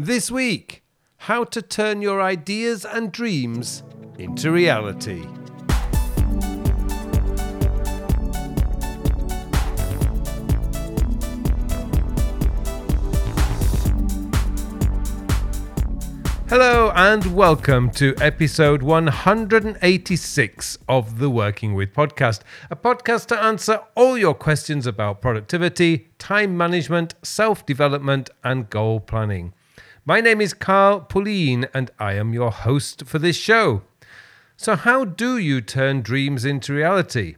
This week, how to turn your ideas and dreams into reality. Hello and welcome to episode 186 of the Working With podcast, a podcast to answer all your questions about productivity, time management, self development, and goal planning. My name is Carl Pullein and I am your host for this show. So, how do you turn dreams into reality?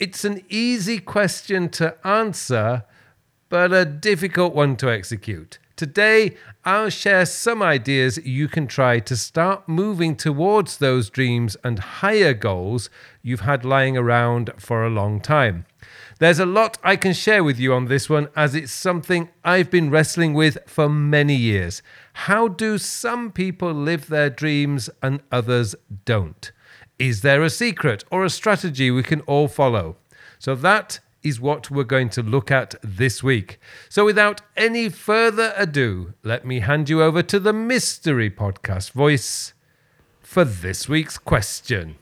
It's an easy question to answer, but a difficult one to execute. Today, I'll share some ideas you can try to start moving towards those dreams and higher goals you've had lying around for a long time. There's a lot I can share with you on this one as it's something I've been wrestling with for many years. How do some people live their dreams and others don't? Is there a secret or a strategy we can all follow? So that is what we're going to look at this week. So, without any further ado, let me hand you over to the mystery podcast voice for this week's question.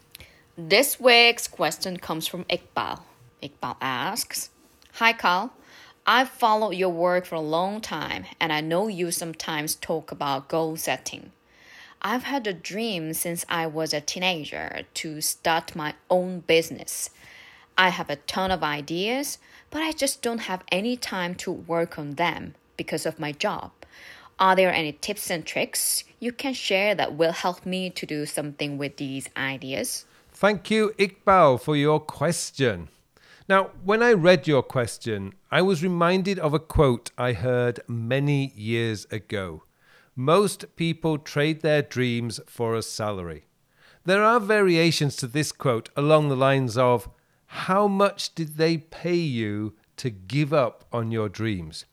This week's question comes from Iqbal. Iqbal asks Hi, Carl. I've followed your work for a long time, and I know you sometimes talk about goal setting. I've had a dream since I was a teenager to start my own business. I have a ton of ideas, but I just don't have any time to work on them because of my job. Are there any tips and tricks you can share that will help me to do something with these ideas? Thank you, Iqbal, for your question. Now, when I read your question, I was reminded of a quote I heard many years ago. Most people trade their dreams for a salary. There are variations to this quote along the lines of, how much did they pay you to give up on your dreams?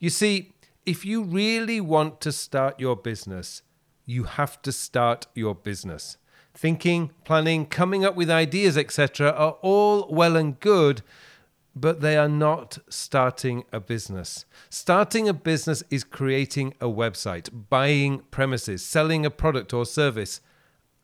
You see, if you really want to start your business, you have to start your business. Thinking, planning, coming up with ideas, etc., are all well and good, but they are not starting a business. Starting a business is creating a website, buying premises, selling a product or service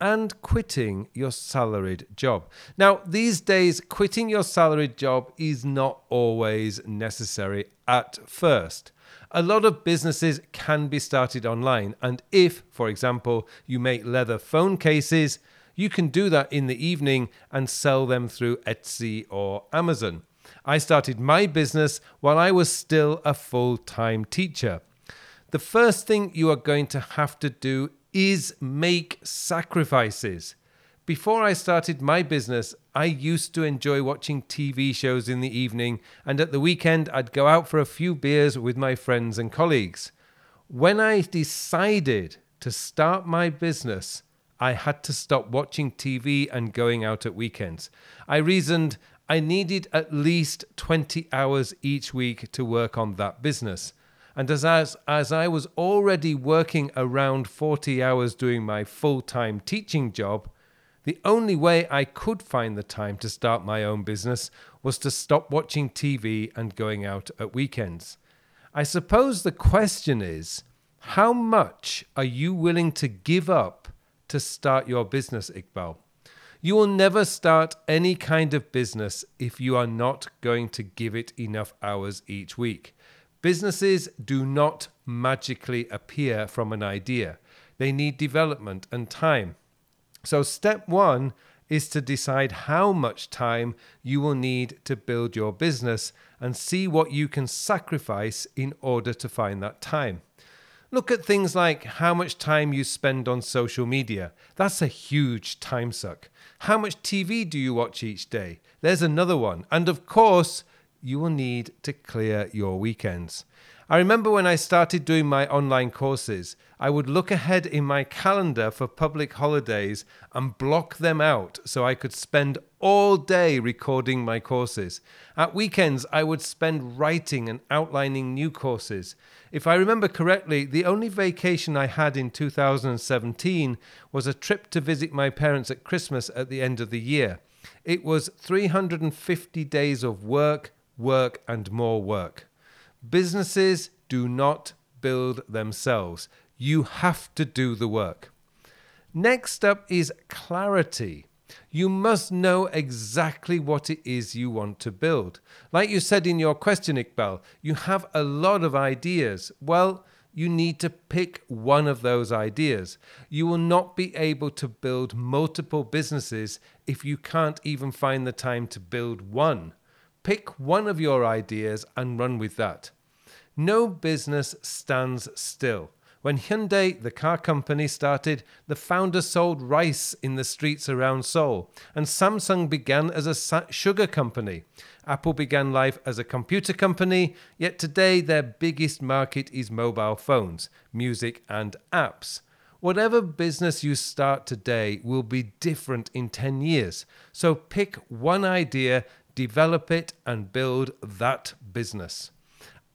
and quitting your salaried job. Now, these days, quitting your salaried job is not always necessary at first. A lot of businesses can be started online, and if, for example, you make leather phone cases, you can do that in the evening and sell them through Etsy or Amazon. I started my business while I was still a full time teacher. The first thing you are going to have to do is make sacrifices. Before I started my business, I used to enjoy watching TV shows in the evening, and at the weekend, I'd go out for a few beers with my friends and colleagues. When I decided to start my business, I had to stop watching TV and going out at weekends. I reasoned I needed at least 20 hours each week to work on that business. And as, as, as I was already working around 40 hours doing my full time teaching job, the only way I could find the time to start my own business was to stop watching TV and going out at weekends. I suppose the question is how much are you willing to give up to start your business, Iqbal? You will never start any kind of business if you are not going to give it enough hours each week. Businesses do not magically appear from an idea, they need development and time. So, step one is to decide how much time you will need to build your business and see what you can sacrifice in order to find that time. Look at things like how much time you spend on social media. That's a huge time suck. How much TV do you watch each day? There's another one. And of course, you will need to clear your weekends. I remember when I started doing my online courses, I would look ahead in my calendar for public holidays and block them out so I could spend all day recording my courses. At weekends, I would spend writing and outlining new courses. If I remember correctly, the only vacation I had in 2017 was a trip to visit my parents at Christmas at the end of the year. It was 350 days of work, work, and more work. Businesses do not build themselves. You have to do the work. Next up is clarity. You must know exactly what it is you want to build. Like you said in your question, Iqbal, you have a lot of ideas. Well, you need to pick one of those ideas. You will not be able to build multiple businesses if you can't even find the time to build one. Pick one of your ideas and run with that. No business stands still. When Hyundai, the car company, started, the founder sold rice in the streets around Seoul, and Samsung began as a sugar company. Apple began life as a computer company, yet today their biggest market is mobile phones, music, and apps. Whatever business you start today will be different in 10 years. So pick one idea, develop it, and build that business.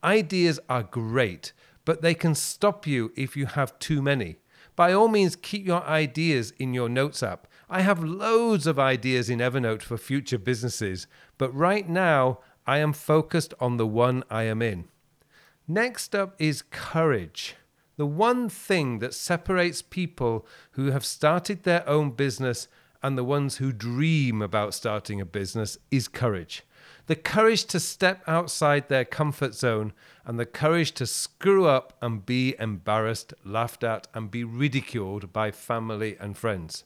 Ideas are great but they can stop you if you have too many. By all means, keep your ideas in your notes app. I have loads of ideas in Evernote for future businesses, but right now I am focused on the one I am in. Next up is courage. The one thing that separates people who have started their own business and the ones who dream about starting a business is courage the courage to step outside their comfort zone, and the courage to screw up and be embarrassed, laughed at, and be ridiculed by family and friends.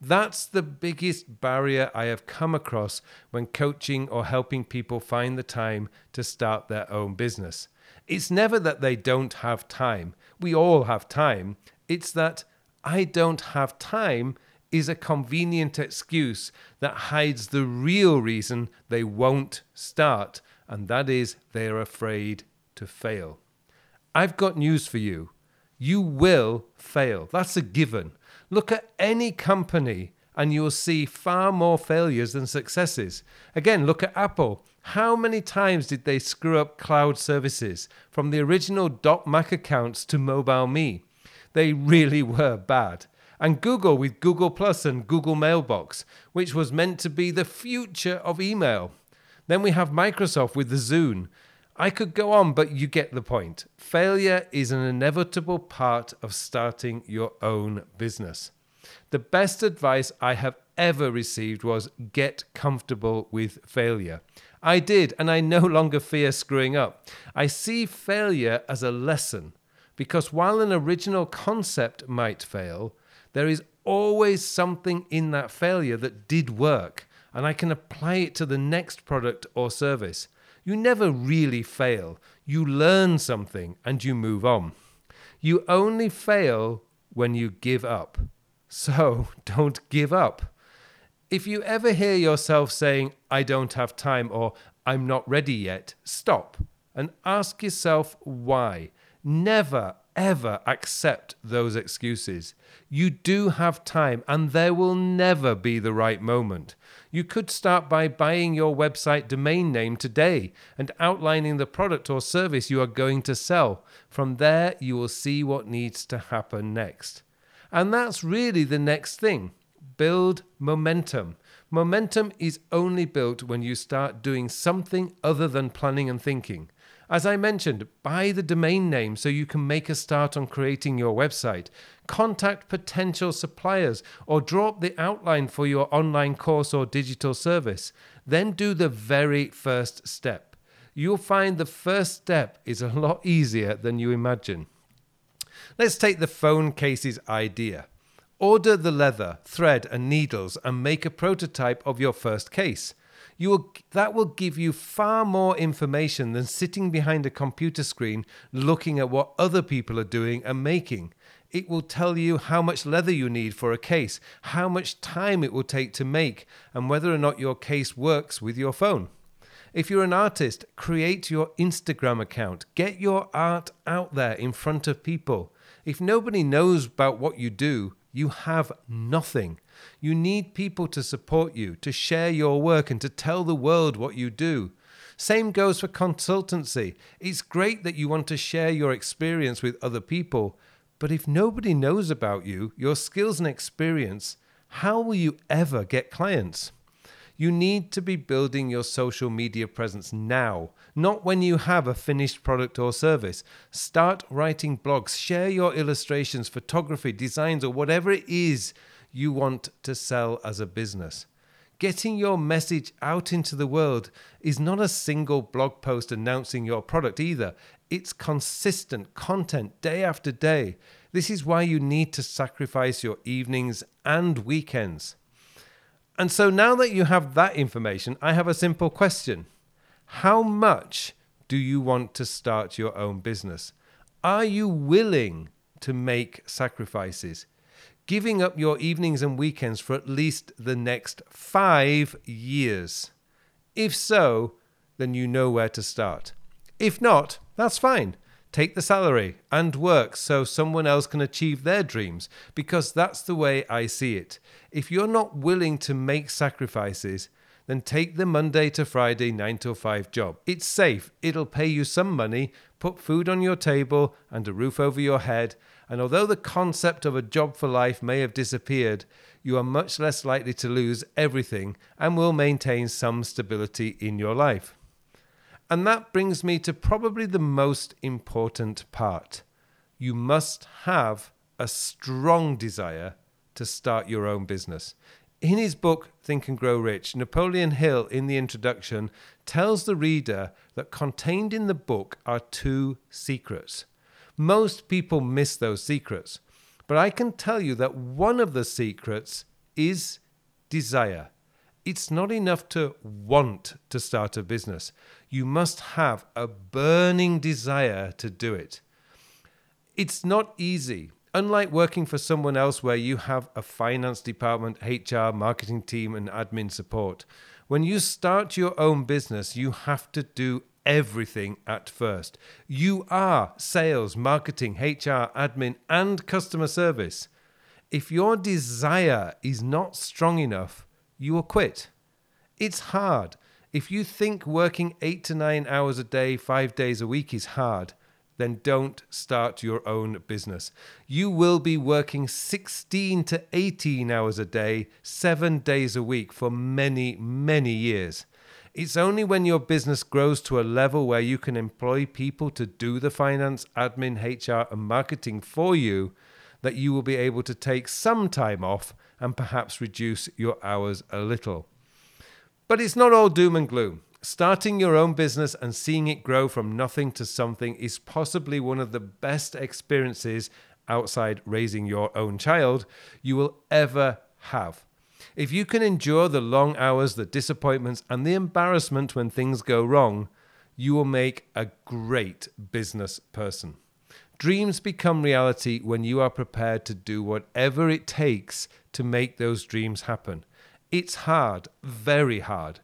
That's the biggest barrier I have come across when coaching or helping people find the time to start their own business. It's never that they don't have time. We all have time. It's that I don't have time is a convenient excuse that hides the real reason they won't start, and that is they're afraid to fail. I've got news for you. You will fail. That's a given. Look at any company and you'll see far more failures than successes. Again, look at Apple. How many times did they screw up cloud services from the original .Mac accounts to Mobile Me? They really were bad and Google with Google Plus and Google Mailbox, which was meant to be the future of email. Then we have Microsoft with the Zune. I could go on, but you get the point. Failure is an inevitable part of starting your own business. The best advice I have ever received was get comfortable with failure. I did, and I no longer fear screwing up. I see failure as a lesson because while an original concept might fail, there is always something in that failure that did work, and I can apply it to the next product or service. You never really fail. You learn something and you move on. You only fail when you give up. So don't give up. If you ever hear yourself saying, I don't have time or I'm not ready yet, stop and ask yourself why. Never, ever accept those excuses. You do have time, and there will never be the right moment. You could start by buying your website domain name today and outlining the product or service you are going to sell. From there, you will see what needs to happen next. And that's really the next thing build momentum. Momentum is only built when you start doing something other than planning and thinking. As I mentioned, buy the domain name so you can make a start on creating your website. Contact potential suppliers or draw up the outline for your online course or digital service. Then do the very first step. You'll find the first step is a lot easier than you imagine. Let's take the phone cases idea. Order the leather, thread, and needles and make a prototype of your first case you will, that will give you far more information than sitting behind a computer screen looking at what other people are doing and making. It will tell you how much leather you need for a case, how much time it will take to make, and whether or not your case works with your phone. If you're an artist, create your Instagram account. Get your art out there in front of people. If nobody knows about what you do, you have nothing. You need people to support you, to share your work, and to tell the world what you do. Same goes for consultancy. It's great that you want to share your experience with other people, but if nobody knows about you, your skills and experience, how will you ever get clients? You need to be building your social media presence now, not when you have a finished product or service. Start writing blogs, share your illustrations, photography, designs, or whatever it is you want to sell as a business. Getting your message out into the world is not a single blog post announcing your product either. It's consistent content day after day. This is why you need to sacrifice your evenings and weekends. And so now that you have that information, I have a simple question. How much do you want to start your own business? Are you willing to make sacrifices? Giving up your evenings and weekends for at least the next five years? If so, then you know where to start. If not, that's fine take the salary and work so someone else can achieve their dreams because that's the way I see it. If you're not willing to make sacrifices, then take the Monday to Friday 9 to 5 job. It's safe, it'll pay you some money, put food on your table and a roof over your head, and although the concept of a job for life may have disappeared, you are much less likely to lose everything and will maintain some stability in your life. And that brings me to probably the most important part. You must have a strong desire to start your own business. In his book, Think and Grow Rich, Napoleon Hill, in the introduction, tells the reader that contained in the book are two secrets. Most people miss those secrets, but I can tell you that one of the secrets is desire. It's not enough to want to start a business. You must have a burning desire to do it. It's not easy. Unlike working for someone else where you have a finance department, HR, marketing team, and admin support, when you start your own business, you have to do everything at first. You are sales, marketing, HR, admin, and customer service. If your desire is not strong enough, you will quit. It's hard. If you think working eight to nine hours a day, five days a week is hard, then don't start your own business. You will be working 16 to 18 hours a day, seven days a week for many, many years. It's only when your business grows to a level where you can employ people to do the finance, admin, HR, and marketing for you that you will be able to take some time off and perhaps reduce your hours a little. But it's not all doom and gloom. Starting your own business and seeing it grow from nothing to something is possibly one of the best experiences outside raising your own child you will ever have. If you can endure the long hours, the disappointments, and the embarrassment when things go wrong, you will make a great business person. Dreams become reality when you are prepared to do whatever it takes to make those dreams happen. It's hard, very hard,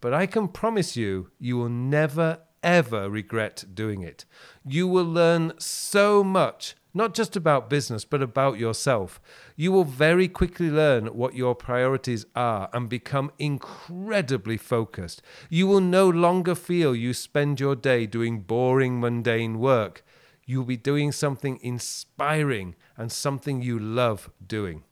but I can promise you, you will never, ever regret doing it. You will learn so much, not just about business, but about yourself. You will very quickly learn what your priorities are and become incredibly focused. You will no longer feel you spend your day doing boring, mundane work. You'll be doing something inspiring and something you love doing.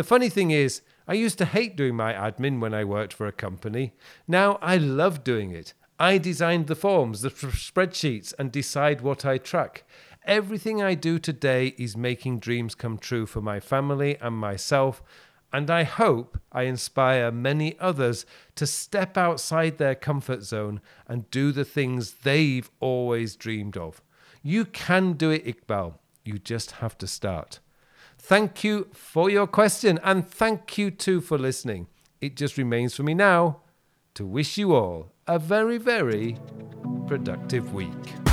The funny thing is, I used to hate doing my admin when I worked for a company. Now I love doing it. I designed the forms, the spreadsheets, and decide what I track. Everything I do today is making dreams come true for my family and myself, and I hope I inspire many others to step outside their comfort zone and do the things they've always dreamed of. You can do it, Iqbal. You just have to start. Thank you for your question and thank you too for listening. It just remains for me now to wish you all a very, very productive week.